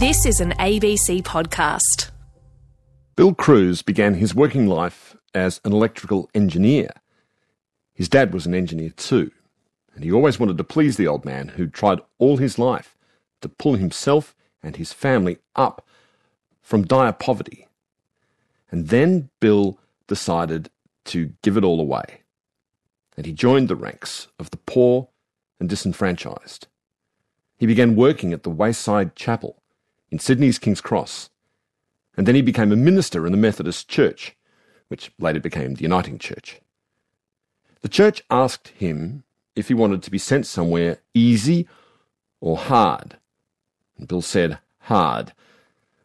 This is an ABC podcast. Bill Crews began his working life as an electrical engineer. His dad was an engineer too, and he always wanted to please the old man who tried all his life to pull himself and his family up from dire poverty. And then Bill decided to give it all away, and he joined the ranks of the poor and disenfranchised. He began working at the Wayside Chapel in Sydney's King's Cross, and then he became a minister in the Methodist Church, which later became the Uniting Church. The church asked him if he wanted to be sent somewhere easy or hard, and Bill said hard,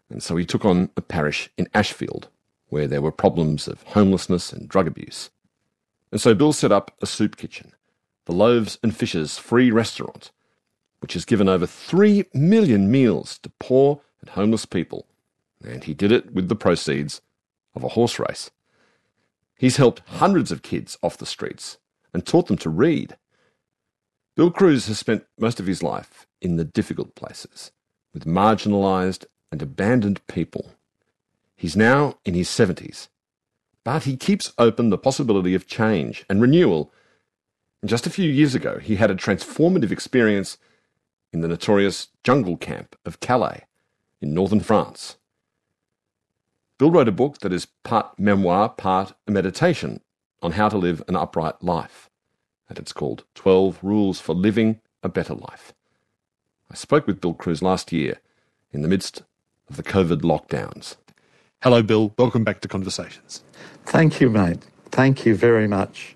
and so he took on a parish in Ashfield, where there were problems of homelessness and drug abuse. And so Bill set up a soup kitchen, the Loaves and Fishes Free Restaurant, which has given over 3 million meals to poor and homeless people, and he did it with the proceeds of a horse race. He's helped hundreds of kids off the streets and taught them to read. Bill Crews has spent most of his life in the difficult places, with marginalised and abandoned people. He's now in his 70s, but he keeps open the possibility of change and renewal. And just a few years ago, he had a transformative experience in the notorious jungle camp of Calais in northern France. Bill wrote a book that is part memoir, part a meditation on how to live an upright life, and it's called 12 Rules for Living a Better Life. I spoke with Bill Crews last year in the midst of the COVID lockdowns. Hello, Bill. Welcome back to Conversations. Thank you, mate. Thank you very much.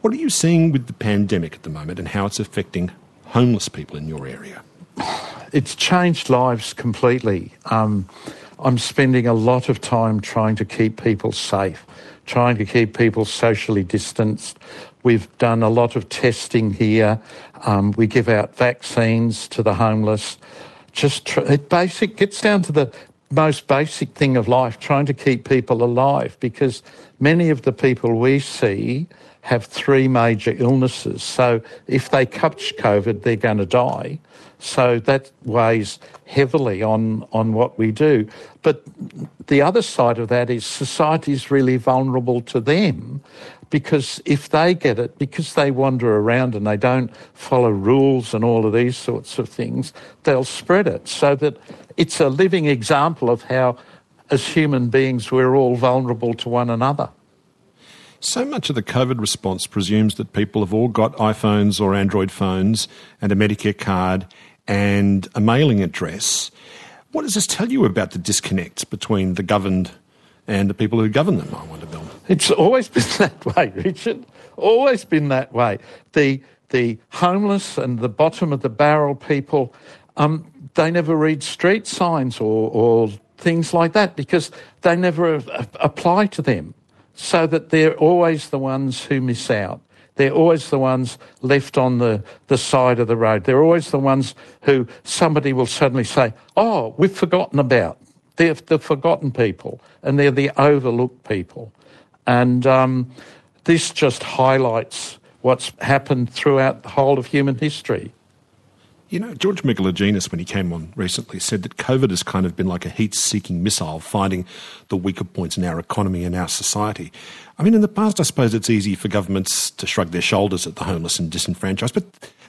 What are you seeing with the pandemic at the moment and how it's affecting homeless people in your area? It's changed lives completely. Um, I'm spending a lot of time trying to keep people safe, trying to keep people socially distanced. We've done a lot of testing here. Um, we give out vaccines to the homeless. Just tr- it basic gets down to the most basic thing of life, trying to keep people alive, because many of the people we see have three major illnesses. So if they catch COVID, they're going to die. So that weighs heavily on, on what we do. But the other side of that is society is really vulnerable to them because if they get it, because they wander around and they don't follow rules and all of these sorts of things, they'll spread it. So that it's a living example of how, as human beings, we're all vulnerable to one another. So much of the COVID response presumes that people have all got iPhones or Android phones and a Medicare card and a mailing address. What does this tell you about the disconnect between the governed and the people who govern them, I wonder, Bill? It's always been that way, Richard. Always been that way. The, the homeless and the bottom of the barrel people, um, they never read street signs or, or things like that because they never apply to them so that they're always the ones who miss out. They're always the ones left on the, the side of the road. They're always the ones who somebody will suddenly say, Oh, we've forgotten about. They're the forgotten people and they're the overlooked people. And um, this just highlights what's happened throughout the whole of human history. You know, George Megalogenis, when he came on recently, said that COVID has kind of been like a heat seeking missile, finding the weaker points in our economy and our society. I mean, in the past, I suppose it's easy for governments to shrug their shoulders at the homeless and disenfranchised, but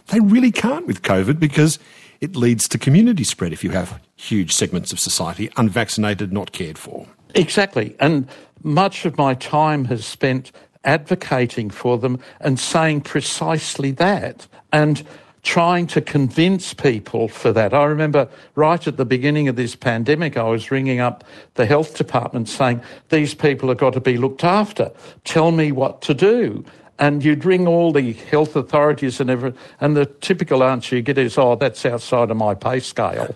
they really can't with COVID because it leads to community spread if you have huge segments of society unvaccinated, not cared for. Exactly. And much of my time has spent advocating for them and saying precisely that. And trying to convince people for that. I remember right at the beginning of this pandemic, I was ringing up the health department saying, These people have got to be looked after. Tell me what to do. And you'd ring all the health authorities and everything, and the typical answer you get is, Oh, that's outside of my pay scale.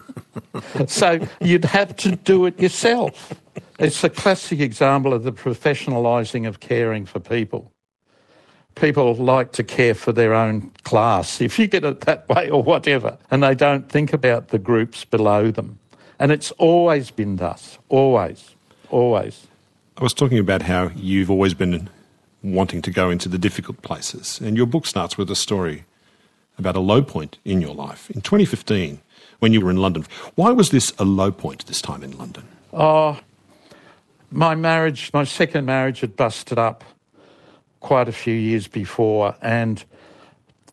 so you'd have to do it yourself. It's a classic example of the professionalising of caring for people people like to care for their own class, if you get it that way or whatever, and they don't think about the groups below them. And it's always been thus, always, always. I was talking about how you've always been wanting to go into the difficult places, and your book starts with a story about a low point in your life. In 2015, when you were in London, why was this a low point this time in London? Oh, my marriage, my second marriage had busted up quite a few years before, and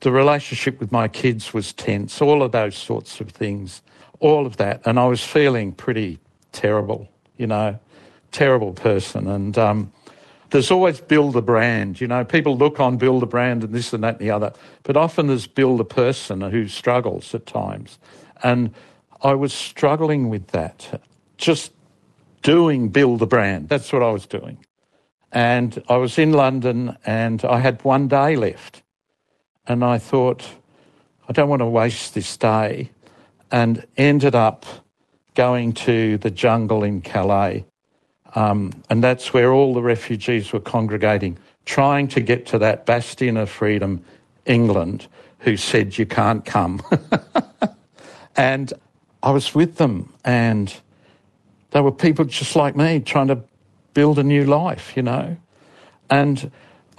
the relationship with my kids was tense, all of those sorts of things, all of that. And I was feeling pretty terrible, you know, terrible person. And um, there's always build a brand, you know, people look on build a brand and this and that and the other, but often there's build a person who struggles at times. And I was struggling with that, just doing build a brand. That's what I was doing. And I was in London and I had one day left. And I thought, I don't want to waste this day. And ended up going to the jungle in Calais. Um, and that's where all the refugees were congregating, trying to get to that bastion of freedom, England, who said, You can't come. and I was with them, and they were people just like me trying to build a new life, you know. And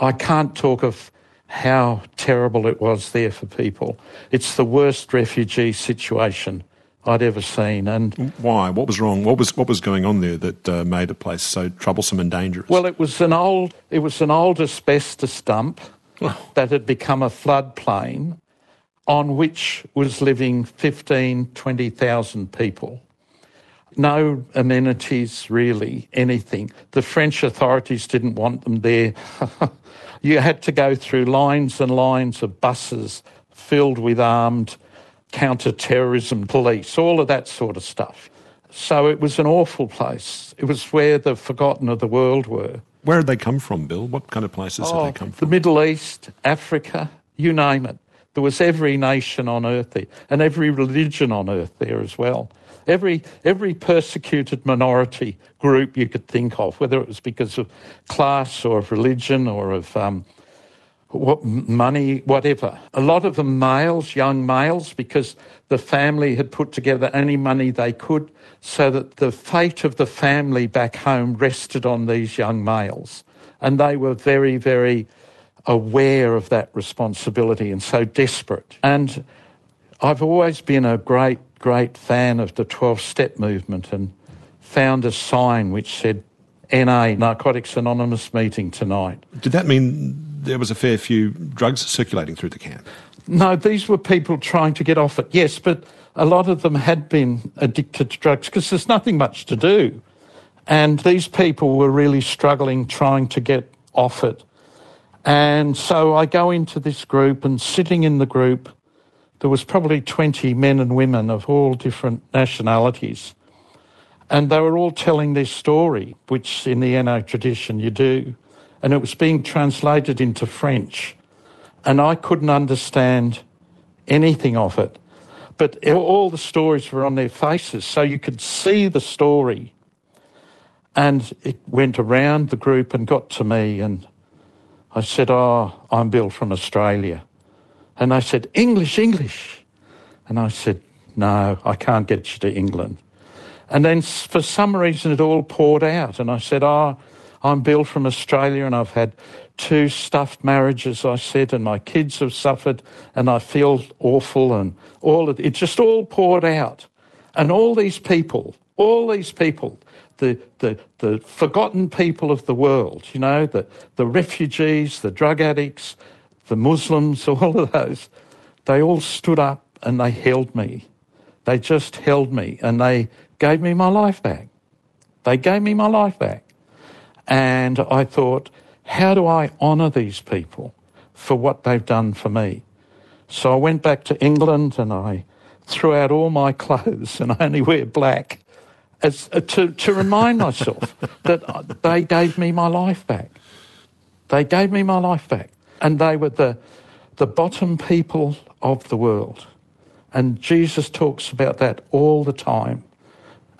I can't talk of how terrible it was there for people. It's the worst refugee situation I'd ever seen. And why? What was wrong? What was what was going on there that uh, made the place so troublesome and dangerous? Well, it was an old it was an old asbestos dump oh. that had become a floodplain on which was living 15, 20,000 people. No amenities, really, anything. The French authorities didn't want them there. you had to go through lines and lines of buses filled with armed counter-terrorism police, all of that sort of stuff. So it was an awful place. It was where the forgotten of the world were. Where did they come from, Bill? What kind of places oh, did they oh, come from? The Middle East, Africa, you name it. There was every nation on earth there, and every religion on earth there as well. Every, every persecuted minority group you could think of, whether it was because of class or of religion or of um, what, money, whatever. A lot of them males, young males, because the family had put together any money they could so that the fate of the family back home rested on these young males. And they were very, very aware of that responsibility and so desperate. And I've always been a great, great fan of the 12 step movement and found a sign which said, NA, Narcotics Anonymous meeting tonight. Did that mean there was a fair few drugs circulating through the camp? No, these were people trying to get off it, yes, but a lot of them had been addicted to drugs because there's nothing much to do. And these people were really struggling trying to get off it. And so I go into this group, and sitting in the group, there was probably 20 men and women of all different nationalities. And they were all telling their story, which in the NA tradition you do. And it was being translated into French. And I couldn't understand anything of it. But all the stories were on their faces, so you could see the story. And it went around the group and got to me, and I said, Oh, I'm Bill from Australia. And they said, English, English. And I said, No, I can't get you to England. And then for some reason it all poured out. And I said, Oh, I'm Bill from Australia and I've had two stuffed marriages, I said, and my kids have suffered and I feel awful and all of it just all poured out. And all these people, all these people, the, the, the forgotten people of the world, you know, the, the refugees, the drug addicts, the Muslims, all of those, they all stood up and they held me. They just held me and they gave me my life back. They gave me my life back. And I thought, how do I honour these people for what they've done for me? So I went back to England and I threw out all my clothes and I only wear black as, uh, to, to remind myself that they gave me my life back. They gave me my life back. And they were the, the bottom people of the world. And Jesus talks about that all the time.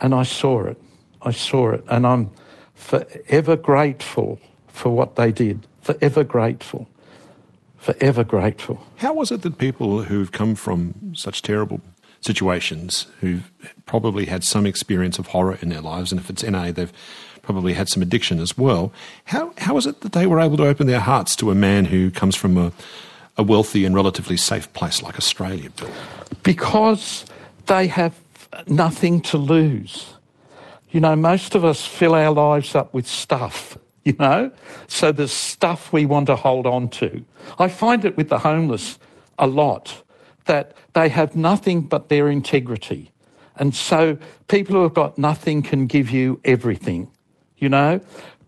And I saw it. I saw it. And I'm forever grateful for what they did. Forever grateful. Forever grateful. How was it that people who've come from such terrible situations, who've probably had some experience of horror in their lives, and if it's NA, they've probably had some addiction as well. How, how is it that they were able to open their hearts to a man who comes from a, a wealthy and relatively safe place like Australia, Bill? Because they have nothing to lose. You know, most of us fill our lives up with stuff, you know? So there's stuff we want to hold on to. I find it with the homeless a lot that they have nothing but their integrity. And so people who have got nothing can give you everything, you know?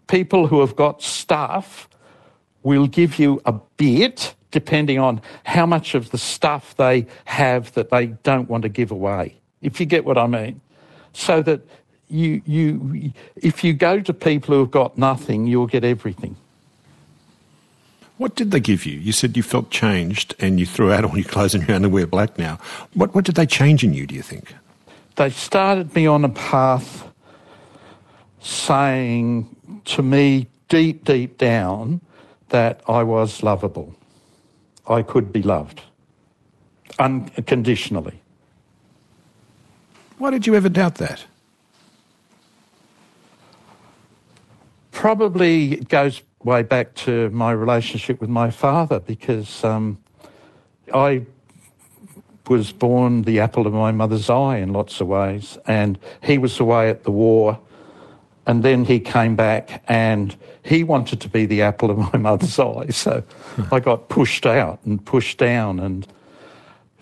People who have got stuff will give you a bit depending on how much of the stuff they have that they don't want to give away, if you get what I mean. So that you, you, if you go to people who have got nothing, you'll get everything. What did they give you? You said you felt changed and you threw out all your clothes and you only wear black now. What, what did they change in you, do you think? They started me on a path saying to me deep, deep down that I was lovable. I could be loved unconditionally. Why did you ever doubt that? Probably it goes way back to my relationship with my father because um, I was born the apple of my mother's eye in lots of ways, and he was away at the war. And then he came back and he wanted to be the apple of my mother's eye. So I got pushed out and pushed down. And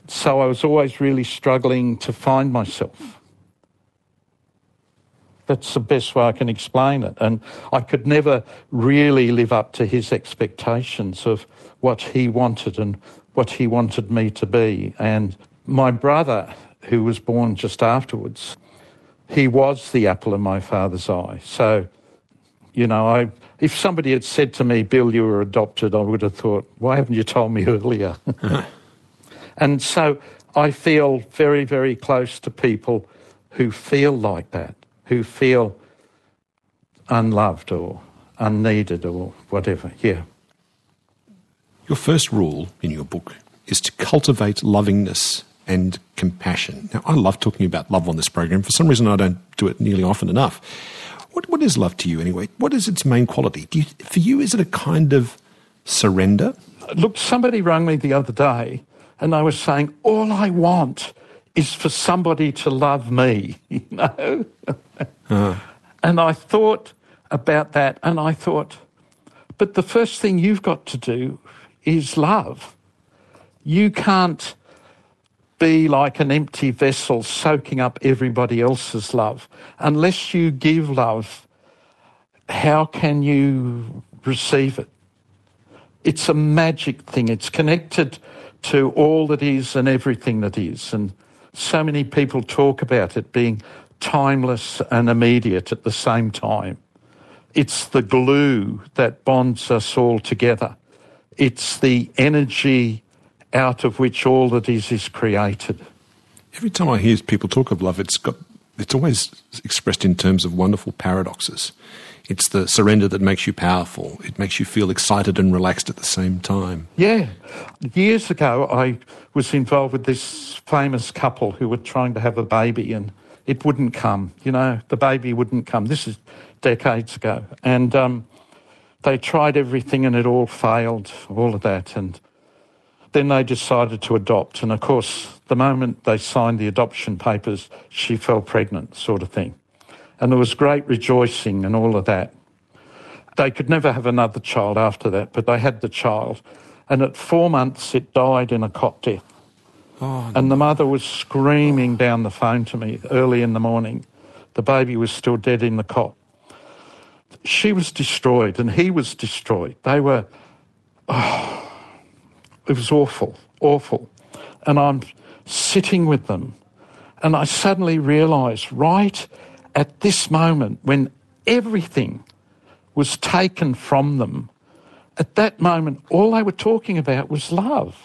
so I was always really struggling to find myself. That's the best way I can explain it. And I could never really live up to his expectations of what he wanted and what he wanted me to be. And my brother, who was born just afterwards, he was the apple of my father's eye. So, you know, I, if somebody had said to me, Bill, you were adopted, I would have thought, why haven't you told me earlier? and so I feel very, very close to people who feel like that who feel unloved or unneeded or whatever. Yeah. Your first rule in your book is to cultivate lovingness and compassion. Now, I love talking about love on this program. For some reason, I don't do it nearly often enough. What, what is love to you anyway? What is its main quality? You, for you, is it a kind of surrender? Look, somebody rang me the other day and I was saying, all I want is for somebody to love me, you know? uh. And I thought about that and I thought, but the first thing you've got to do is love. You can't be like an empty vessel soaking up everybody else's love. Unless you give love, how can you receive it? It's a magic thing. It's connected to all that is and everything that is. And so many people talk about it being timeless and immediate at the same time. It's the glue that bonds us all together. It's the energy out of which all that is is created. Every time I hear people talk of love, it's got it's always expressed in terms of wonderful paradoxes. It's the surrender that makes you powerful. It makes you feel excited and relaxed at the same time. Yeah. Years ago, I was involved with this famous couple who were trying to have a baby and it wouldn't come. You know, the baby wouldn't come. This is decades ago. And um, they tried everything and it all failed, all of that. And then they decided to adopt. And of course, the moment they signed the adoption papers, she fell pregnant, sort of thing. And there was great rejoicing and all of that. They could never have another child after that, but they had the child. And at four months, it died in a cot death. Oh, and the mother was screaming down the phone to me early in the morning. The baby was still dead in the cot. She was destroyed and he was destroyed. They were, oh, it was awful, awful. And I'm sitting with them and I suddenly realised right at this moment when everything was taken from them, at that moment, all they were talking about was love.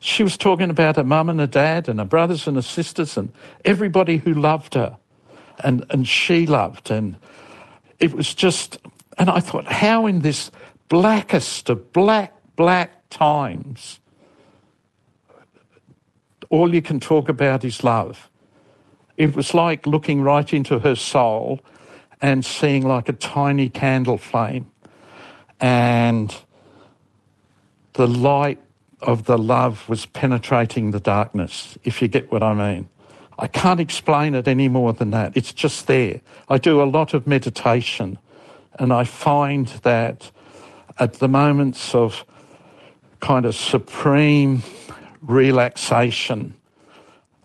She was talking about her mum and her dad and her brothers and her sisters and everybody who loved her and, and she loved. And it was just, and I thought, how in this blackest of black, black times, all you can talk about is love. It was like looking right into her soul and seeing like a tiny candle flame and the light of the love was penetrating the darkness, if you get what I mean. I can't explain it any more than that. It's just there. I do a lot of meditation and I find that at the moments of kind of supreme relaxation,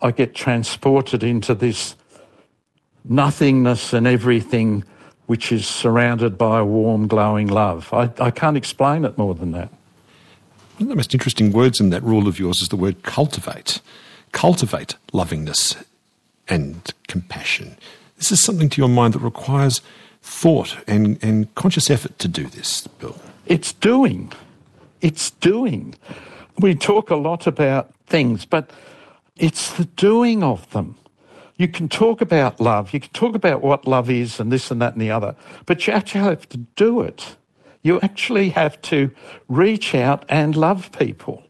I get transported into this nothingness and everything which is surrounded by a warm, glowing love. I, I can't explain it more than that. One of the most interesting words in that rule of yours is the word cultivate. Cultivate lovingness and compassion. This is something to your mind that requires thought and, and conscious effort to do this, Bill. It's doing. It's doing. We talk a lot about things, but it's the doing of them. You can talk about love, you can talk about what love is and this and that and the other, but you actually have to do it. You actually have to reach out and love people.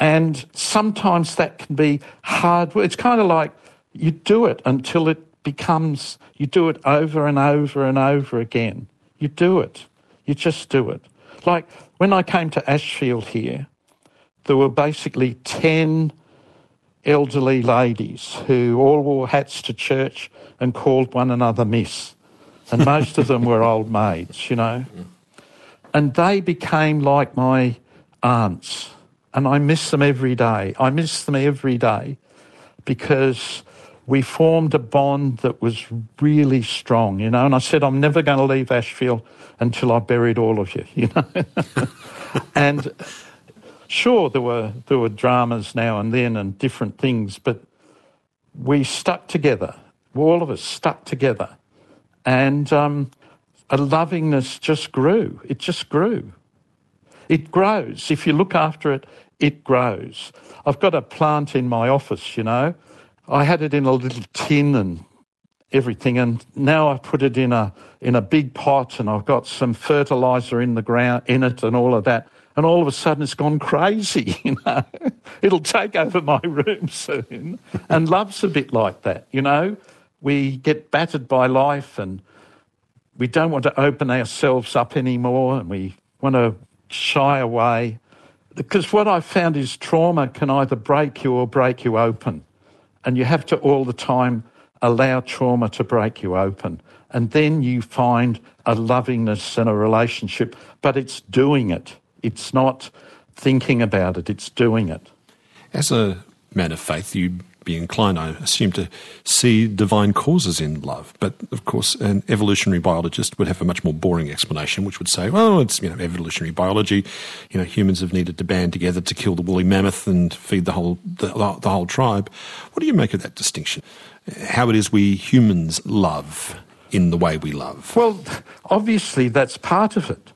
And sometimes that can be hard. It's kind of like you do it until it becomes, you do it over and over and over again. You do it. You just do it. Like when I came to Ashfield here, there were basically 10 elderly ladies who all wore hats to church and called one another Miss. And most of them were old maids, you know. And they became like my aunts. And I miss them every day. I miss them every day because we formed a bond that was really strong, you know. And I said, I'm never going to leave Ashfield until I buried all of you, you know. and sure, there were there were dramas now and then and different things, but we stuck together. All of us stuck together, and um, a lovingness just grew. It just grew. It grows. If you look after it, it grows. I've got a plant in my office, you know, I had it in a little tin and everything, and now I put it in a in a big pot, and I've got some fertilizer in the ground in it, and all of that. And all of a sudden, it's gone crazy. You know, it'll take over my room soon. And love's a bit like that. You know, we get battered by life, and we don't want to open ourselves up anymore, and we want to shy away. Because what I've found is trauma can either break you or break you open. And you have to all the time allow trauma to break you open. And then you find a lovingness and a relationship, but it's doing it. It's not thinking about it, it's doing it. As a man of faith, you be inclined, I assume, to see divine causes in love. But of course, an evolutionary biologist would have a much more boring explanation, which would say, well, it's you know evolutionary biology. You know, humans have needed to band together to kill the woolly mammoth and feed the whole the, the whole tribe. What do you make of that distinction? How it is we humans love in the way we love? Well, obviously that's part of it.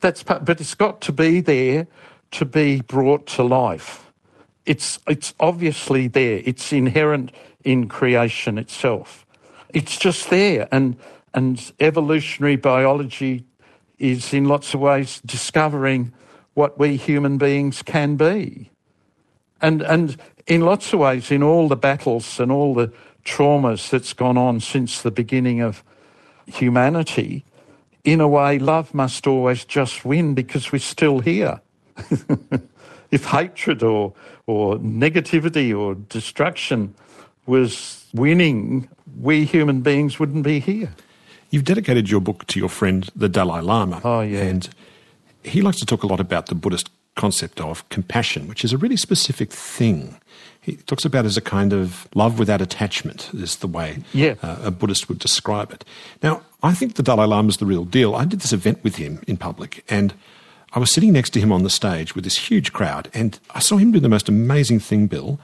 That's part, but it's got to be there to be brought to life it's, it's obviously there. It's inherent in creation itself. It's just there. And, and evolutionary biology is in lots of ways discovering what we human beings can be. And, and in lots of ways, in all the battles and all the traumas that's gone on since the beginning of humanity, in a way, love must always just win because we're still here. if hatred or, or negativity or destruction was winning, we human beings wouldn't be here. You've dedicated your book to your friend, the Dalai Lama. Oh, yeah. And he likes to talk a lot about the Buddhist concept of compassion, which is a really specific thing. He talks about it as a kind of love without attachment, is the way yeah. uh, a Buddhist would describe it. Now, I think the Dalai Lama is the real deal. I did this event with him in public, and I was sitting next to him on the stage with this huge crowd, and I saw him do the most amazing thing, Bill.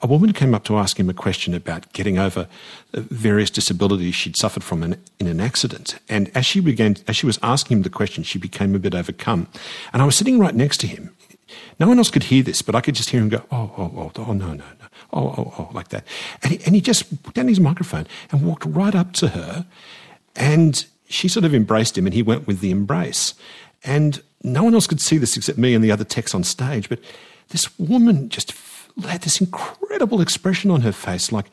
A woman came up to ask him a question about getting over uh, various disabilities she'd suffered from in an accident. And as she began, as she was asking him the question, she became a bit overcome. And I was sitting right next to him. No one else could hear this, but I could just hear him go, oh, oh, oh, oh, no, no, no, oh, oh, oh, like that. And he, and he just put down his microphone and walked right up to her, and she sort of embraced him, and he went with the embrace. And no one else could see this except me and the other techs on stage. But this woman just had this incredible expression on her face, like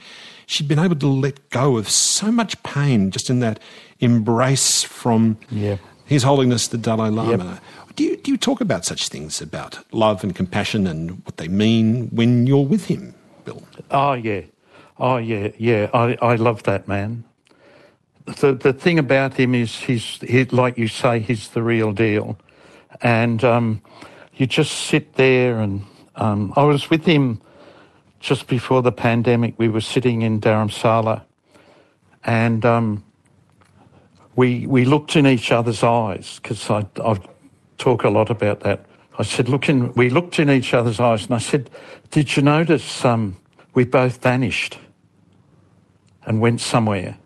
she'd been able to let go of so much pain just in that embrace from yeah. His Holiness the Dalai Lama. Yep. Do you, do you talk about such things, about love and compassion and what they mean when you're with him, Bill? Oh, yeah. Oh, yeah, yeah. I, I love that man. The, the thing about him is he's, he, like you say, he's the real deal. And um, you just sit there and um, I was with him just before the pandemic. We were sitting in Dharamsala and um, we, we looked in each other's eyes because I, I talk a lot about that. I said, look in, we looked in each other's eyes and I said, did you notice um, we both vanished and went somewhere?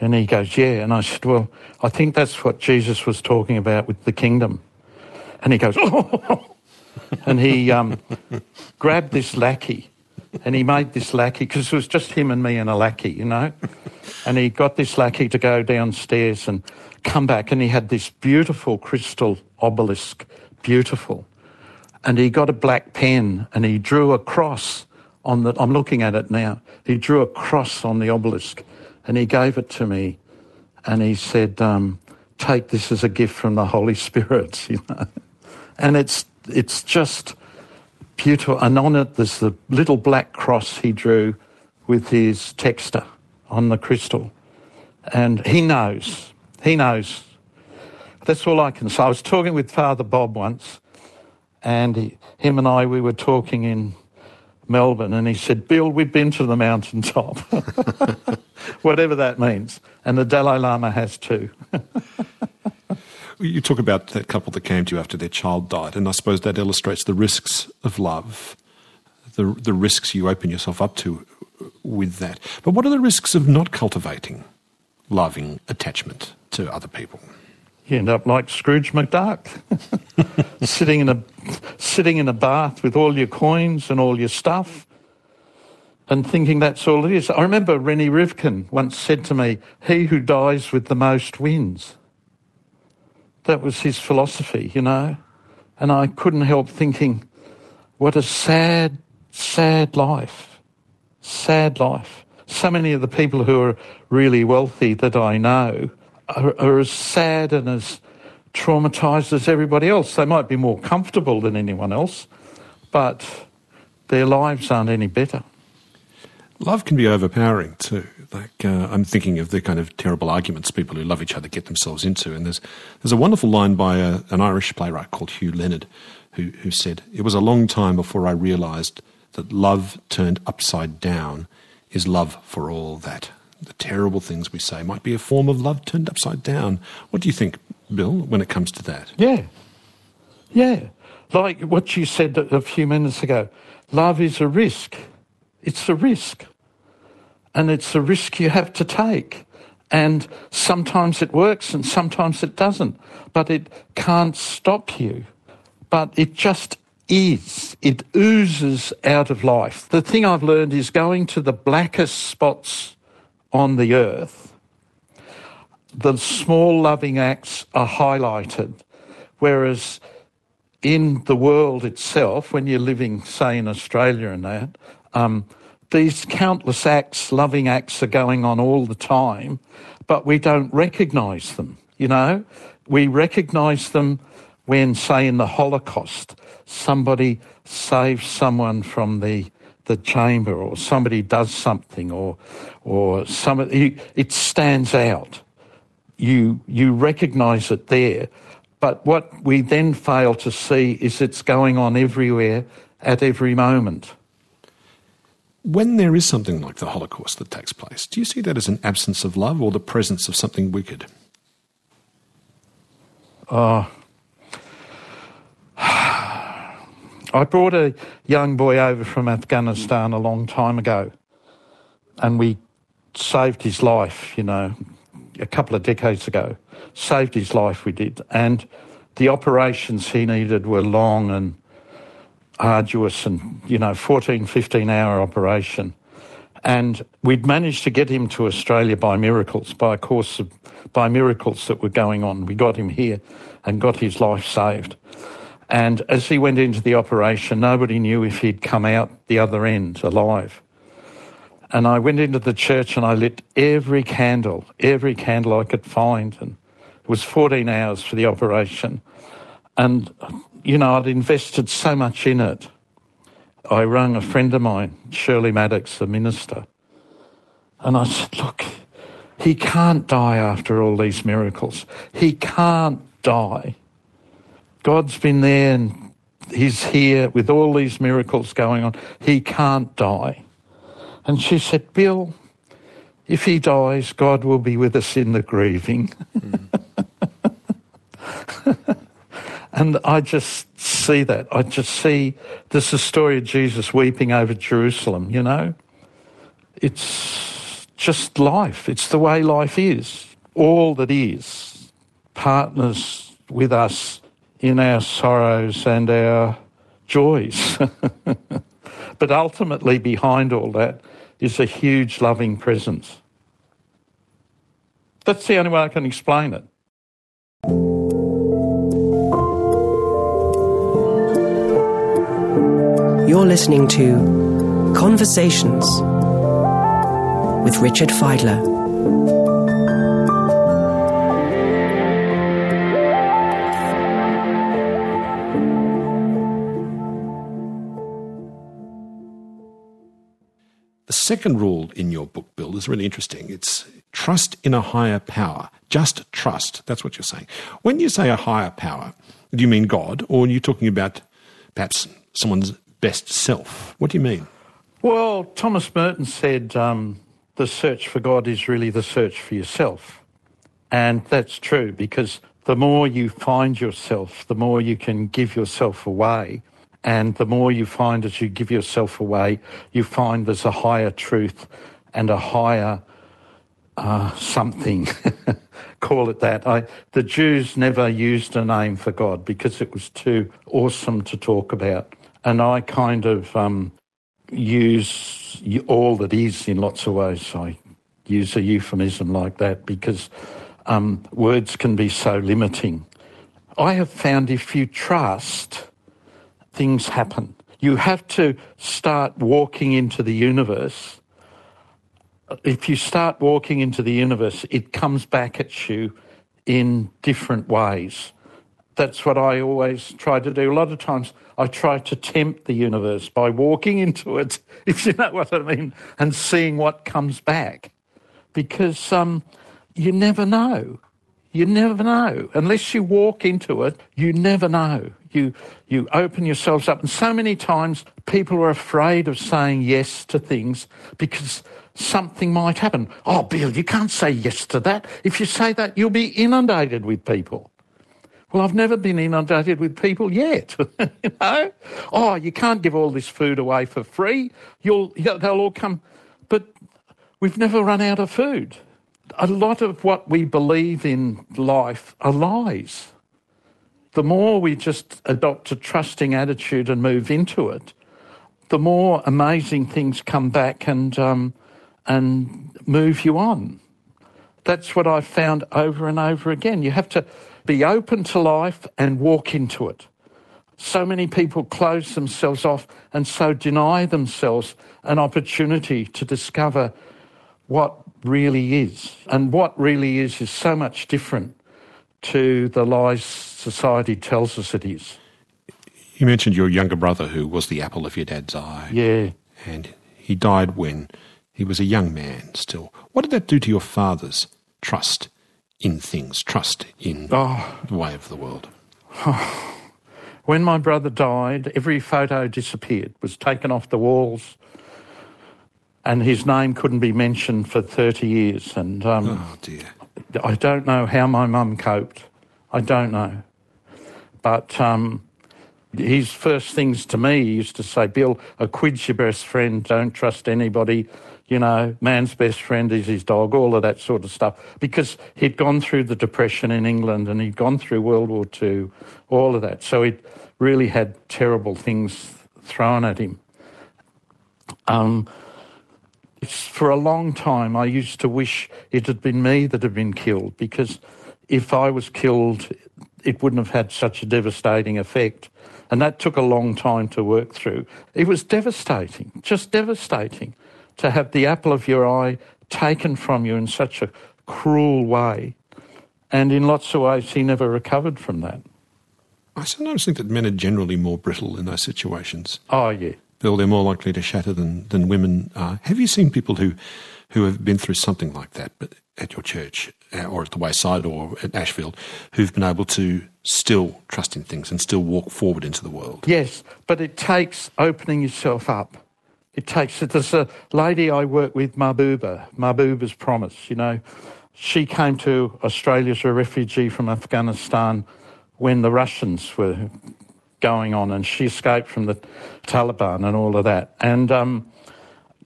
And he goes, yeah. And I said, well, I think that's what Jesus was talking about with the kingdom. And he goes, oh, and he um, grabbed this lackey and he made this lackey, because it was just him and me and a lackey, you know. And he got this lackey to go downstairs and come back, and he had this beautiful crystal obelisk, beautiful. And he got a black pen and he drew a cross on the, I'm looking at it now. He drew a cross on the obelisk and he gave it to me. And he said, um, take this as a gift from the Holy Spirit, you know. And it's, it's just, beautiful. And on it, there's the little black cross he drew with his texter on the crystal. And he knows. He knows. That's all I can say. I was talking with Father Bob once, and he, him and I, we were talking in Melbourne, and he said, Bill, we've been to the mountaintop. Whatever that means. And the Dalai Lama has too. You talk about that couple that came to you after their child died, and I suppose that illustrates the risks of love, the, the risks you open yourself up to with that. But what are the risks of not cultivating loving attachment to other people? You end up like Scrooge McDuck, sitting in a sitting in a bath with all your coins and all your stuff, and thinking that's all it is. I remember Rene Rivkin once said to me, "He who dies with the most wins." That was his philosophy, you know. And I couldn't help thinking, what a sad, sad life. Sad life. So many of the people who are really wealthy that I know are, are as sad and as traumatized as everybody else. They might be more comfortable than anyone else, but their lives aren't any better. Love can be overpowering too. Like uh, I'm thinking of the kind of terrible arguments people who love each other get themselves into. And there's there's a wonderful line by a, an Irish playwright called Hugh Leonard, who who said, "It was a long time before I realised that love turned upside down is love for all that." The terrible things we say might be a form of love turned upside down. What do you think, Bill, when it comes to that? Yeah, yeah. Like what you said a few minutes ago, love is a risk. It's a risk. And it's a risk you have to take. And sometimes it works and sometimes it doesn't. But it can't stop you. But it just is. It oozes out of life. The thing I've learned is going to the blackest spots on the earth, the small loving acts are highlighted. Whereas in the world itself, when you're living, say, in Australia and that, um, these countless acts, loving acts, are going on all the time, but we don't recognize them. You know, we recognize them when, say, in the Holocaust, somebody saves someone from the the chamber, or somebody does something, or or somebody it stands out. You you recognise it there, but what we then fail to see is it's going on everywhere at every moment. When there is something like the Holocaust that takes place, do you see that as an absence of love or the presence of something wicked? Oh. I brought a young boy over from Afghanistan a long time ago, and we saved his life, you know, a couple of decades ago. Saved his life, we did. And the operations he needed were long and arduous and, you know, 14, 15 hour operation. And we'd managed to get him to Australia by miracles, by a course of, by miracles that were going on. We got him here and got his life saved. And as he went into the operation, nobody knew if he'd come out the other end alive. And I went into the church and I lit every candle, every candle I could find, and It was 14 hours for the operation. And, you know, I'd invested so much in it. I rang a friend of mine, Shirley Maddox, the minister, and I said, Look, he can't die after all these miracles. He can't die. God's been there and he's here with all these miracles going on. He can't die. And she said, Bill, if he dies, God will be with us in the grieving. Mm. and I just see that. I just see this is the story of Jesus weeping over Jerusalem, you know? It's just life. It's the way life is. All that is partners with us in our sorrows and our joys. but ultimately, behind all that is a huge loving presence. That's the only way I can explain it. You're listening to Conversations with Richard Fidler. Second rule in your book, Bill, is really interesting. It's trust in a higher power. Just trust. That's what you're saying. When you say a higher power, do you mean God, or are you talking about perhaps someone's best self? What do you mean? Well, Thomas Merton said um, the search for God is really the search for yourself. And that's true because the more you find yourself, the more you can give yourself away and the more you find as you give yourself away, you find there's a higher truth and a higher uh, something. Call it that. I, the Jews never used a name for God because it was too awesome to talk about. And I kind of um, use all that is in lots of ways. I use a euphemism like that because um, words can be so limiting. I have found if you trust, things happen. You have to start walking into the universe. If you start walking into the universe, it comes back at you in different ways. That's what I always try to do. A lot of times I try to tempt the universe by walking into it, if you know what I mean, and seeing what comes back. Because um, you never know. You never know. Unless you walk into it, you never know you, you open yourselves up. And so many times people are afraid of saying yes to things because something might happen. Oh, Bill, you can't say yes to that. If you say that, you'll be inundated with people. Well, I've never been inundated with people yet. you know? Oh, you can't give all this food away for free. You'll, they'll all come. But we've never run out of food. A lot of what we believe in life are lies the more we just adopt a trusting attitude and move into it, the more amazing things come back and um, and move you on. That's what I've found over and over again. You have to be open to life and walk into it. So many people close themselves off and so deny themselves an opportunity to discover what really is. And what really is is so much different to the lies society tells us it is. You mentioned your younger brother who was the apple of your dad's eye. Yeah. And he died when he was a young man still. What did that do to your father's trust in things, trust in oh. the way of the world? when my brother died, every photo disappeared, was taken off the walls, and his name couldn't be mentioned for 30 years. And um, oh, dear. I don't know how my mum coped. I don't know. But um, his first things to me, he used to say, Bill, a quid's your best friend, don't trust anybody. You know, man's best friend is his dog, all of that sort of stuff. Because he'd gone through the Depression in England and he'd gone through World War II, all of that. So he'd really had terrible things thrown at him. Um, for a long time, I used to wish it had been me that had been killed because if I was killed, it wouldn't have had such a devastating effect. And that took a long time to work through. It was devastating, just devastating to have the apple of your eye taken from you in such a cruel way And in lots of ways, he never recovered from that. I sometimes think that men are generally more brittle in those situations. Oh, yeah. Bill, they're more likely to shatter than, than women are. Have you seen people who, who have been through something like that but at your church uh, or at the Wayside or at Ashfield who've been able to still trust in things and still walk forward into the world? Yes, but it takes opening yourself up. It takes it. There's a lady I work with, Mahbooba, Mahbooba's Promise, you know. She came to Australia as a refugee from Afghanistan when the Russians were going on, and she escaped from the Taliban and all of that. And um,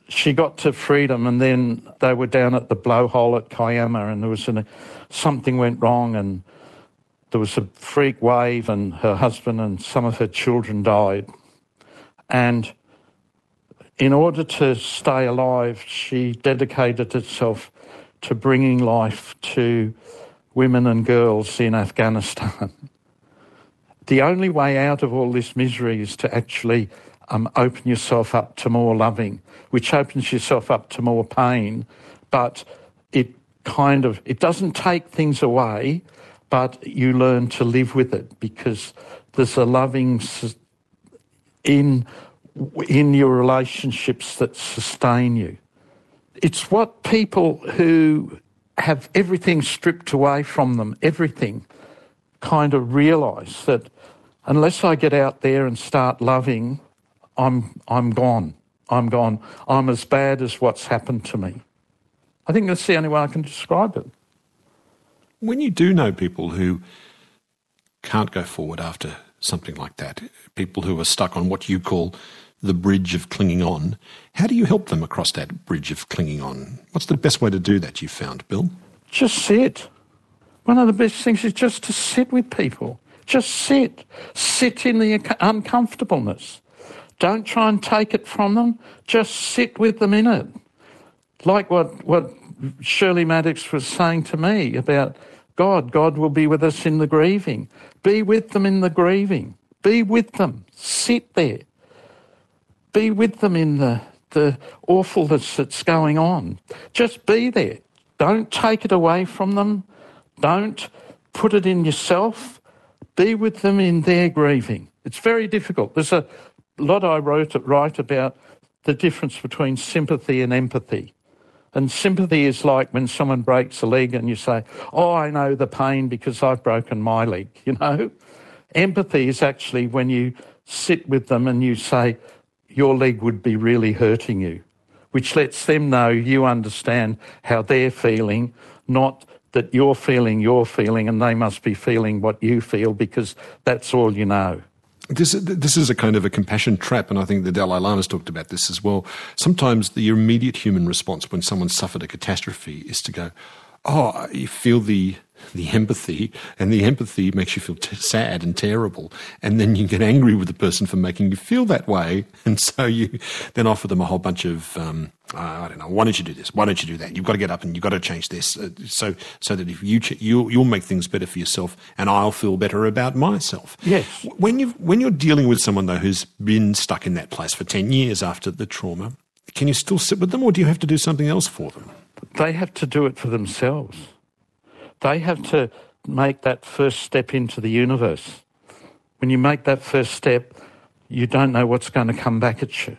she got to freedom, and then they were down at the blowhole at Kiama, and there was an, something went wrong, and there was a freak wave, and her husband and some of her children died. And in order to stay alive, she dedicated herself to bringing life to women and girls in Afghanistan. the only way out of all this misery is to actually um, open yourself up to more loving, which opens yourself up to more pain, but it kind of it doesn't take things away, but you learn to live with it because there's a loving in in your relationships that sustain you. It's what people who have everything stripped away from them, everything, kind of realise that unless I get out there and start loving, I'm, I'm gone. I'm gone. I'm as bad as what's happened to me. I think that's the only way I can describe it. When you do know people who can't go forward after something like that, people who are stuck on what you call the bridge of clinging on. How do you help them across that bridge of clinging on? What's the best way to do that, you've found, Bill? Just sit. One of the best things is just to sit with people. Just sit. Sit in the uncomfortableness. Don't try and take it from them. Just sit with them in it. Like what, what Shirley Maddox was saying to me about God. God will be with us in the grieving. Be with them in the grieving. Be with them. Sit there be with them in the, the awfulness that's going on. Just be there. Don't take it away from them. Don't put it in yourself. Be with them in their grieving. It's very difficult. There's a lot I wrote write about the difference between sympathy and empathy. And sympathy is like when someone breaks a leg and you say, Oh, I know the pain because I've broken my leg, you know? Empathy is actually when you sit with them and you say, your leg would be really hurting you, which lets them know you understand how they're feeling, not that you're feeling your feeling and they must be feeling what you feel because that's all you know. This, this is a kind of a compassion trap, and I think the Dalai Lama's talked about this as well. Sometimes the immediate human response when someone suffered a catastrophe is to go, Oh, you feel the the empathy, and the empathy makes you feel t- sad and terrible, and then you get angry with the person for making you feel that way, and so you then offer them a whole bunch of um, uh, I don't know, why don't you do this? Why don't you do that? You've got to get up and you've got to change this, uh, so so that if you ch- you'll, you'll make things better for yourself, and I'll feel better about myself. Yes. When you when you're dealing with someone though who's been stuck in that place for ten years after the trauma, can you still sit with them, or do you have to do something else for them? They have to do it for themselves. They have to make that first step into the universe. When you make that first step, you don't know what's going to come back at you.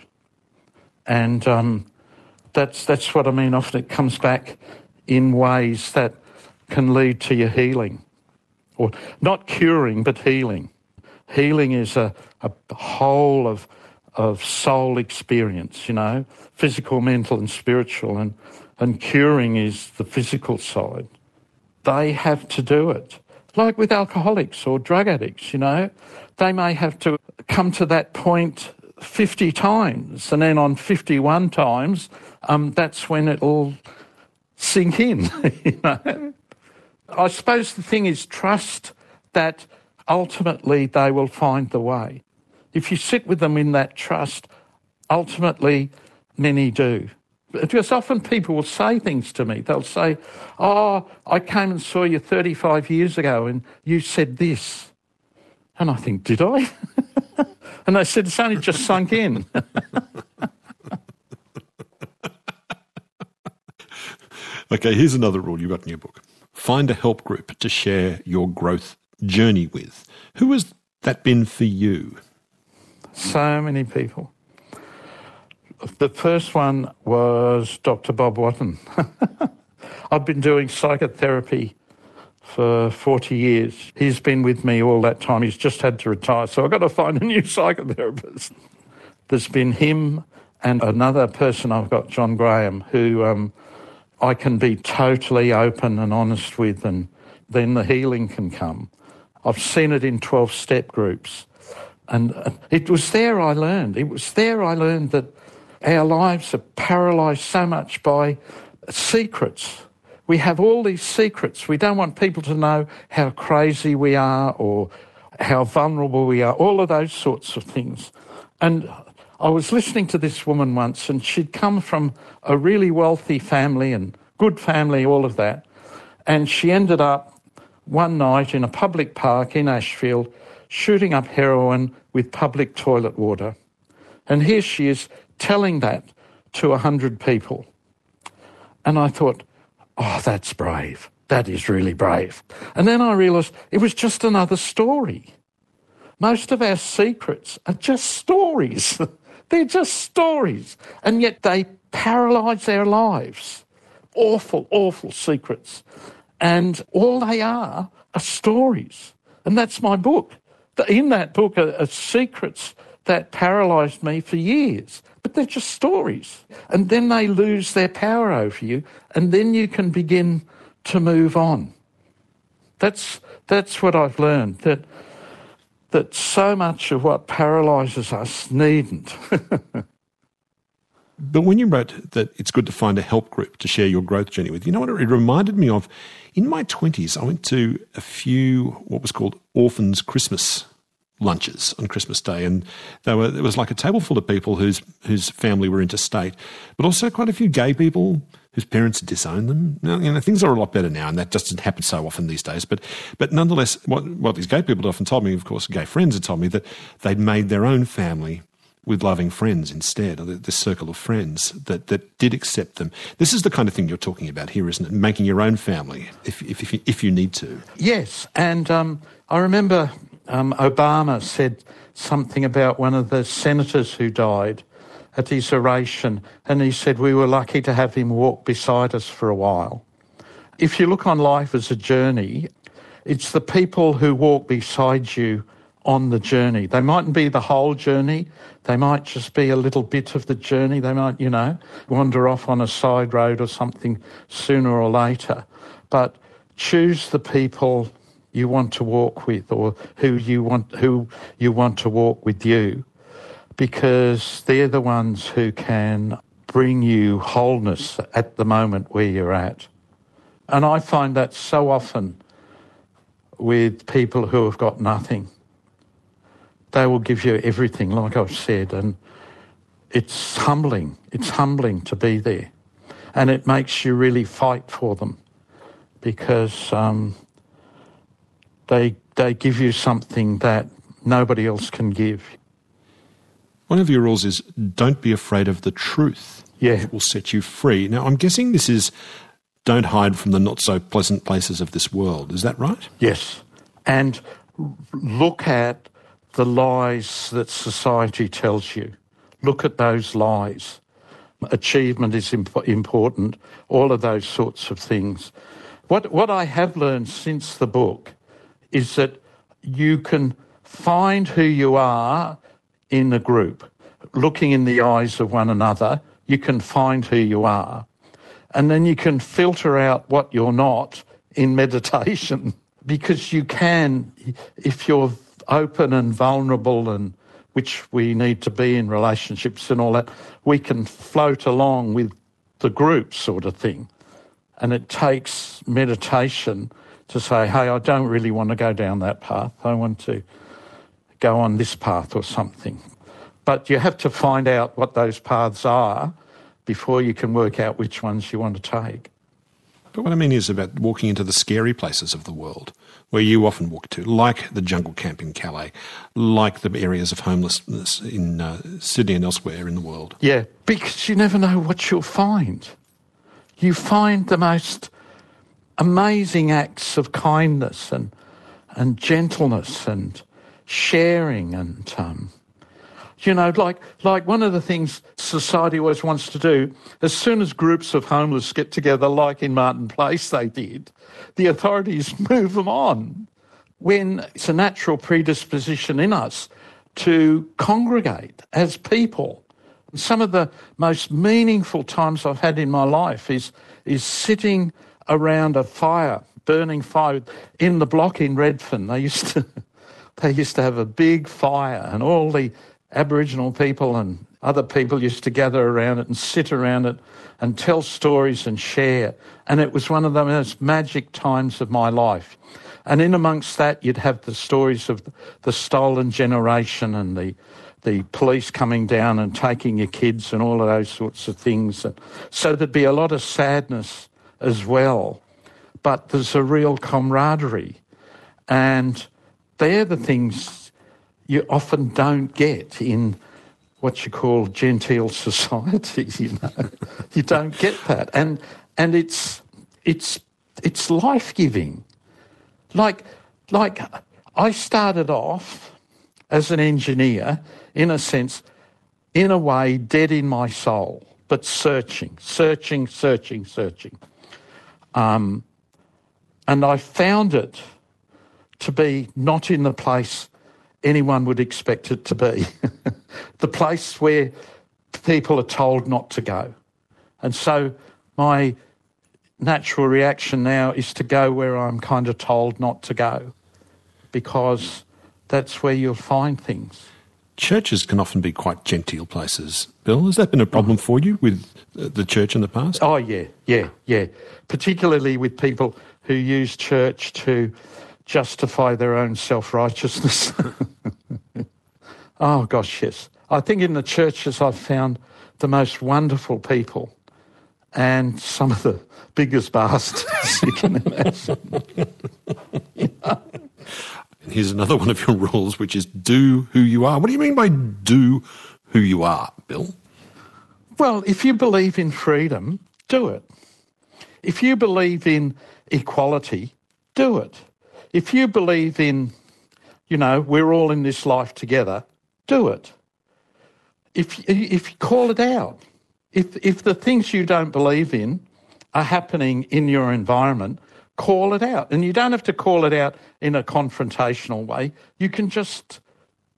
And um, that's, that's what I mean. Often it comes back in ways that can lead to your healing. Or not curing, but healing. Healing is a, a whole of, of soul experience, you know, physical, mental, and spiritual. And, and curing is the physical side they have to do it. Like with alcoholics or drug addicts, you know, they may have to come to that point 50 times, and then on 51 times, um, that's when it'll sink in. you know? I suppose the thing is trust that ultimately they will find the way. If you sit with them in that trust, ultimately many do. Because often people will say things to me. They'll say, Oh, I came and saw you 35 years ago and you said this. And I think, Did I? and they said, It's only just sunk in. okay, here's another rule you've got in your book find a help group to share your growth journey with. Who has that been for you? So many people. The first one was Dr. Bob Watton. I've been doing psychotherapy for 40 years. He's been with me all that time. He's just had to retire, so I've got to find a new psychotherapist. There's been him and another person I've got, John Graham, who um, I can be totally open and honest with, and then the healing can come. I've seen it in 12 step groups. And uh, it was there I learned. It was there I learned that our lives are paralysed so much by secrets. We have all these secrets. We don't want people to know how crazy we are or how vulnerable we are, all of those sorts of things. And I was listening to this woman once, and she'd come from a really wealthy family and good family, all of that. And she ended up one night in a public park in Ashfield shooting up heroin with public toilet water. And here she is telling that to a hundred people. And I thought, oh, that's brave. That is really brave. And then I realised it was just another story. Most of our secrets are just stories. They're just stories. And yet they paralyse our lives. Awful, awful secrets. And all they are are stories. And that's my book. In that book are, are secrets that paralysed me for years. But they're just stories. And then they lose their power over you, and then you can begin to move on. That's, that's what I've learned, that, that so much of what paralyses us needn't. But when you wrote that it's good to find a help group to share your growth journey with, you know what it reminded me of? In my 20s, I went to a few what was called orphans' Christmas lunches on Christmas Day, and they were it was like a table full of people whose whose family were interstate, but also quite a few gay people whose parents disowned them. Now, you know, things are a lot better now, and that just doesn't happen so often these days. But but nonetheless, what what these gay people often told me, of course, gay friends had told me that they'd made their own family with loving friends instead, or this circle of friends that, that did accept them. This is the kind of thing you're talking about here, isn't it? Making your own family if, if, if, you, if you need to. Yes, and um, I remember um, Obama said something about one of the senators who died at his oration, and he said, We were lucky to have him walk beside us for a while. If you look on life as a journey, it's the people who walk beside you on the journey. They mightn't be the whole journey, they might just be a little bit of the journey. They might, you know, wander off on a side road or something sooner or later. But choose the people you want to walk with or who you want who you want to walk with you because they're the ones who can bring you wholeness at the moment where you're at. And I find that so often with people who have got nothing. They will give you everything, like I've said, and it's humbling. It's humbling to be there. And it makes you really fight for them because um, they, they give you something that nobody else can give. One of your rules is don't be afraid of the truth. Yeah. It will set you free. Now, I'm guessing this is don't hide from the not so pleasant places of this world. Is that right? Yes. And look at the lies that society tells you. Look at those lies. Achievement is imp- important, all of those sorts of things. What, what I have learned since the book is that you can find who you are in a group. Looking in the eyes of one another, you can find who you are. And then you can filter out what you're not in meditation because you can, if you're open and vulnerable and which we need to be in relationships and all that, we can float along with the group sort of thing. And it takes meditation to say, hey, I don't really want to go down that path. I want to go on this path or something. But you have to find out what those paths are before you can work out which ones you want to take. But what I mean is about walking into the scary places of the world where you often walk to, like the jungle camp in Calais, like the areas of homelessness in uh, Sydney and elsewhere in the world. Yeah, because you never know what you'll find. You find the most amazing acts of kindness and, and gentleness and sharing and um, you know, like like one of the things society always wants to do, as soon as groups of homeless get together, like in Martin Place they did, the authorities move them on. When it's a natural predisposition in us to congregate as people. Some of the most meaningful times I've had in my life is is sitting around a fire, burning fire in the block in Redfern. They used to they used to have a big fire and all the Aboriginal people and other people used to gather around it and sit around it and tell stories and share. And it was one of the most magic times of my life. And in amongst that, you'd have the stories of the stolen generation and the, the police coming down and taking your kids and all of those sorts of things. And so there'd be a lot of sadness as well. But there's a real camaraderie. And they're the things you often don't get in what you call genteel society. You know, you don't get that, and and it's it's it's life giving. Like like I started off as an engineer, in a sense, in a way, dead in my soul, but searching, searching, searching, searching. Um, and I found it to be not in the place anyone would expect it to be. the place where people are told not to go. And so my natural reaction now is to go where I'm kind of told not to go because that's where you'll find things. Churches can often be quite genteel places. Bill, has that been a problem for you with uh, the church in the past? Oh, yeah, yeah, yeah. Particularly with people who use church to justify their own self righteousness. oh, gosh, yes. I think in the churches I've found the most wonderful people and some of the biggest bastards you can imagine. Here's another one of your rules, which is do who you are. What do you mean by do who you are, Bill? Well, if you believe in freedom, do it. If you believe in equality, do it. If you believe in, you know, we're all in this life together, do it. If, if you call it out, if, if the things you don't believe in are happening in your environment, call it out. And you don't have to call it out in a confrontational way. You can just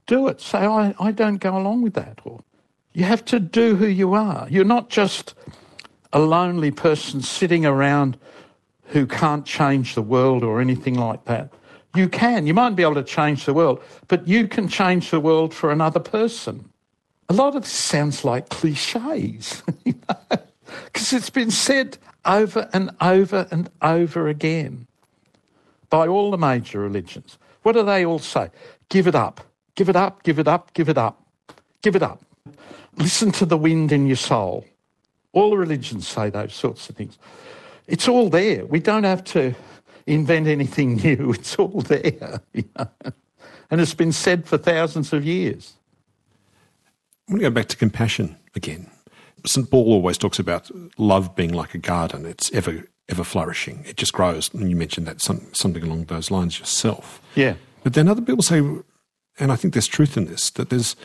do it. Say, I, I don't go along with that. Or you have to do who you are. You're not just a lonely person sitting around who can't change the world or anything like that. You can. You might be able to change the world, but you can change the world for another person. A lot of this sounds like cliches, because it's been said over and over and over again by all the major religions. What do they all say? Give it up. Give it up, give it up, give it up. Give it up. Listen to the wind in your soul. All the religions say those sorts of things. It's all there. We don't have to invent anything new. It's all there. You know? And it's been said for thousands of years. I'm going to go back to compassion again. St. Paul always talks about love being like a garden. It's ever ever flourishing. It just grows. And you mentioned that some, something along those lines yourself. Yeah. But then other people say, and I think there's truth in this, that there's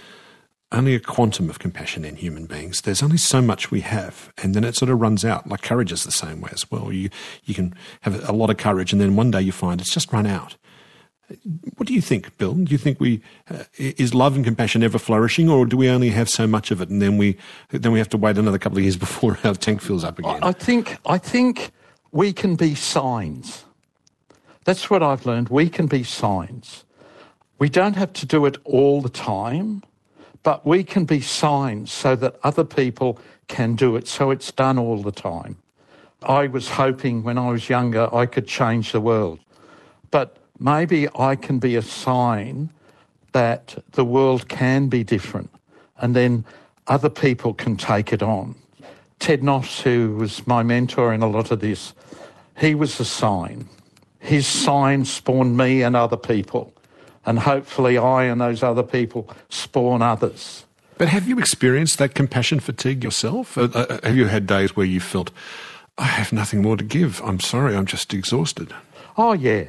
only a quantum of compassion in human beings. There's only so much we have, and then it sort of runs out. Like courage is the same way as well. You you can have a lot of courage, and then one day you find it's just run out. What do you think, Bill? Do you think we uh, is love and compassion ever flourishing, or do we only have so much of it, and then we then we have to wait another couple of years before our tank fills up again? I think I think we can be signs. That's what I've learned. We can be signs. We don't have to do it all the time but we can be signs so that other people can do it, so it's done all the time. I was hoping when I was younger I could change the world, but maybe I can be a sign that the world can be different, and then other people can take it on. Ted Noffs, who was my mentor in a lot of this, he was a sign. His sign spawned me and other people and hopefully I and those other people spawn others. But have you experienced that compassion fatigue yourself? Uh, uh, have you had days where you felt, I have nothing more to give. I'm sorry, I'm just exhausted. Oh, yeah.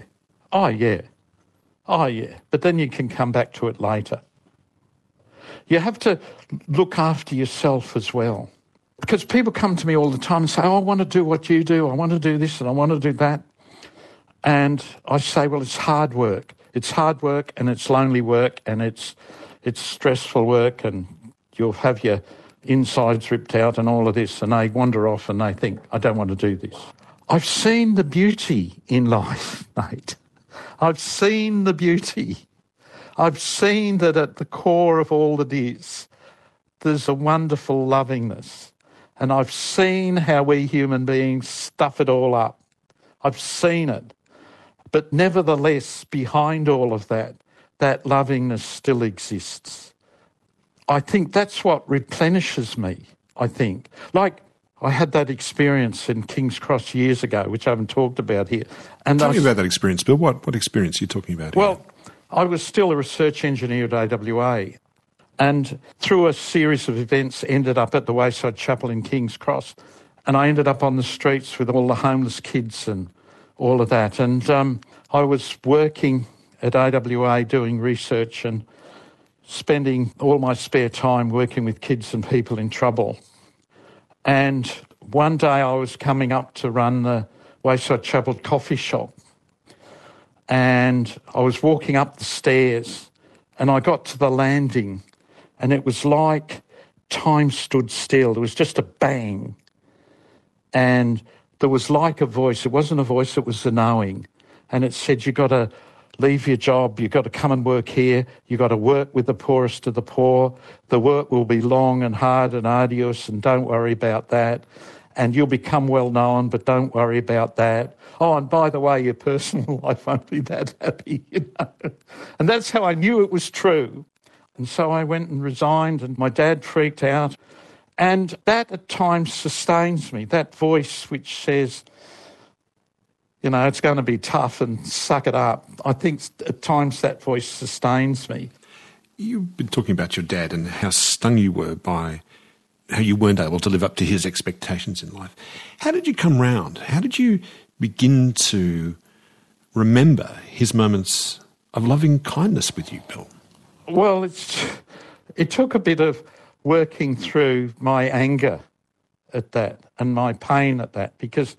Oh, yeah. Oh, yeah. But then you can come back to it later. You have to look after yourself as well. Because people come to me all the time and say, oh, I want to do what you do. I want to do this and I want to do that. And I say, well, it's hard work. It's hard work and it's lonely work and it's, it's stressful work and you'll have your insides ripped out and all of this. And they wander off and they think, I don't want to do this. I've seen the beauty in life, mate. I've seen the beauty. I've seen that at the core of all it is, there's a wonderful lovingness. And I've seen how we human beings stuff it all up. I've seen it. But nevertheless, behind all of that, that lovingness still exists. I think that's what replenishes me, I think. Like I had that experience in King's Cross years ago, which I haven't talked about here. And Tell me about that experience, Bill. What, what experience are you talking about? Well, I was still a research engineer at AWA, and through a series of events, ended up at the Wayside Chapel in King's Cross, and I ended up on the streets with all the homeless kids and all of that. And um, I was working at AWA doing research and spending all my spare time working with kids and people in trouble. And one day I was coming up to run the Wayside Chapel coffee shop. And I was walking up the stairs and I got to the landing and it was like time stood still. There was just a bang. And there was like a voice. It wasn't a voice, it was the knowing. And it said, You've got to leave your job. You've got to come and work here. You've got to work with the poorest of the poor. The work will be long and hard and arduous, and don't worry about that. And you'll become well known, but don't worry about that. Oh, and by the way, your personal life won't be that happy, you know. And that's how I knew it was true. And so I went and resigned, and my dad freaked out. And that at times sustains me, that voice which says, you know, it's going to be tough and suck it up. I think at times that voice sustains me. You've been talking about your dad and how stung you were by how you weren't able to live up to his expectations in life. How did you come round? How did you begin to remember his moments of loving kindness with you, Bill? Well, it's, it took a bit of working through my anger at that and my pain at that because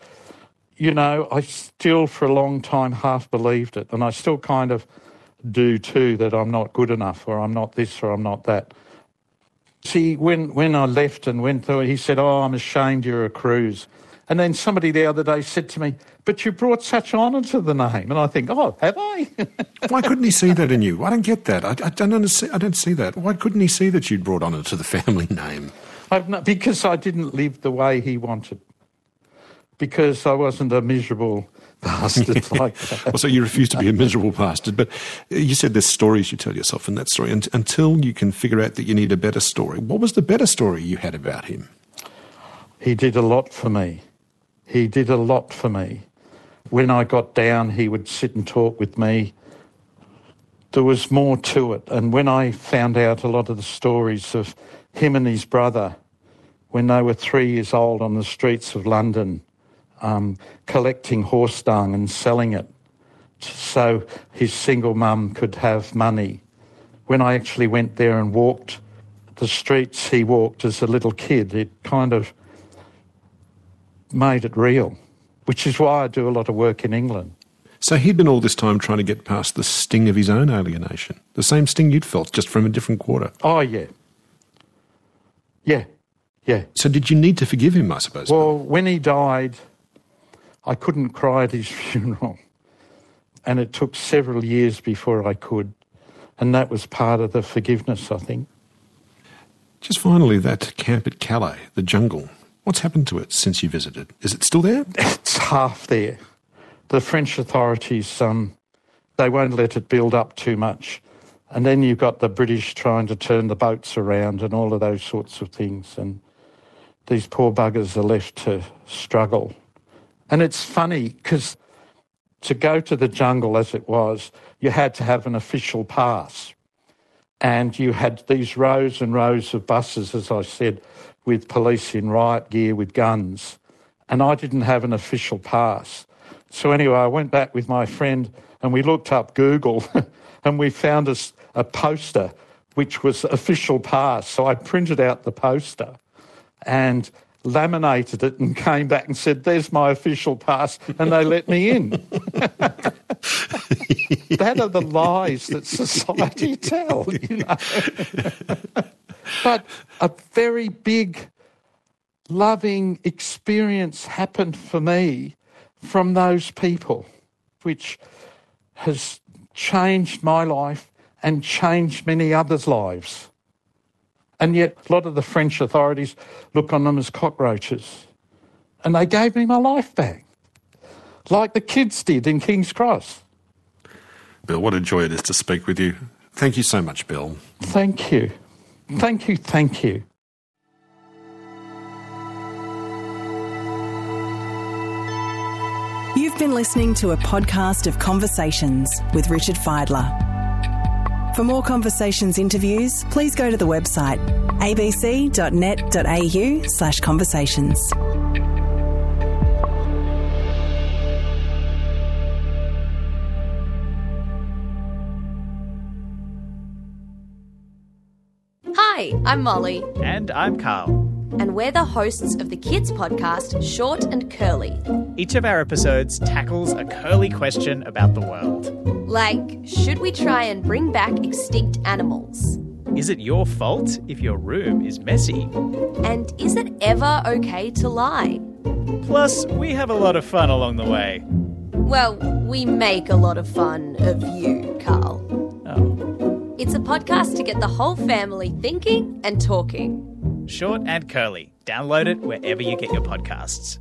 you know, I still for a long time half believed it, and I still kind of do too that I'm not good enough, or I'm not this, or I'm not that. See, when when I left and went through, he said, "Oh, I'm ashamed you're a Crews." And then somebody the other day said to me, "But you brought such honour to the name," and I think, "Oh, have I?" Why couldn't he see that in you? I don't get that. I, I don't understand. I don't see that. Why couldn't he see that you'd brought honour to the family name? Not, because I didn't live the way he wanted because I wasn't a miserable bastard like that. well, so you refuse to be a miserable bastard, but you said there's stories you tell yourself in that story, and until you can figure out that you need a better story. What was the better story you had about him? He did a lot for me. He did a lot for me. When I got down, he would sit and talk with me. There was more to it. And when I found out a lot of the stories of him and his brother when they were three years old on the streets of London, um, collecting horse dung and selling it so his single mum could have money. When I actually went there and walked the streets he walked as a little kid, it kind of made it real, which is why I do a lot of work in England. So he'd been all this time trying to get past the sting of his own alienation, the same sting you'd felt, just from a different quarter. Oh, yeah. Yeah, yeah. So did you need to forgive him, I suppose? Well, when he died, I couldn't cry at his funeral. And it took several years before I could. And that was part of the forgiveness, I think. Just finally, that camp at Calais, the jungle. What's happened to it since you visited? Is it still there? It's half there. The French authorities, um, they won't let it build up too much. And then you've got the British trying to turn the boats around and all of those sorts of things. And these poor buggers are left to struggle. And it's funny because to go to the jungle as it was, you had to have an official pass. And you had these rows and rows of buses, as I said, with police in riot gear with guns. and I didn't have an official pass. So anyway, I went back with my friend and we looked up Google and we found a, a poster which was official pass. So I printed out the poster and laminated it and came back and said, There's my official pass, and they let me in. that are the lies that society tell, you know. but a very big, loving experience happened for me from those people, which has changed my life and changed many others' lives. And yet, a lot of the French authorities look on them as cockroaches. And they gave me my life back, like the kids did in King's Cross. Bill, what a joy it is to speak with you. Thank you so much, Bill. Thank you. Thank you. Thank you. You've been listening to a podcast of Conversations with Richard Fidler. For more conversations interviews, please go to the website abc.net.au slash conversations. Hi, I'm Molly. And I'm Carl. And we're the hosts of the kids podcast, Short and Curly. Each of our episodes tackles a curly question about the world. Like, should we try and bring back extinct animals? Is it your fault if your room is messy? And is it ever okay to lie? Plus, we have a lot of fun along the way. Well, we make a lot of fun of you, Carl. Oh. It's a podcast to get the whole family thinking and talking. Short and curly. Download it wherever you get your podcasts.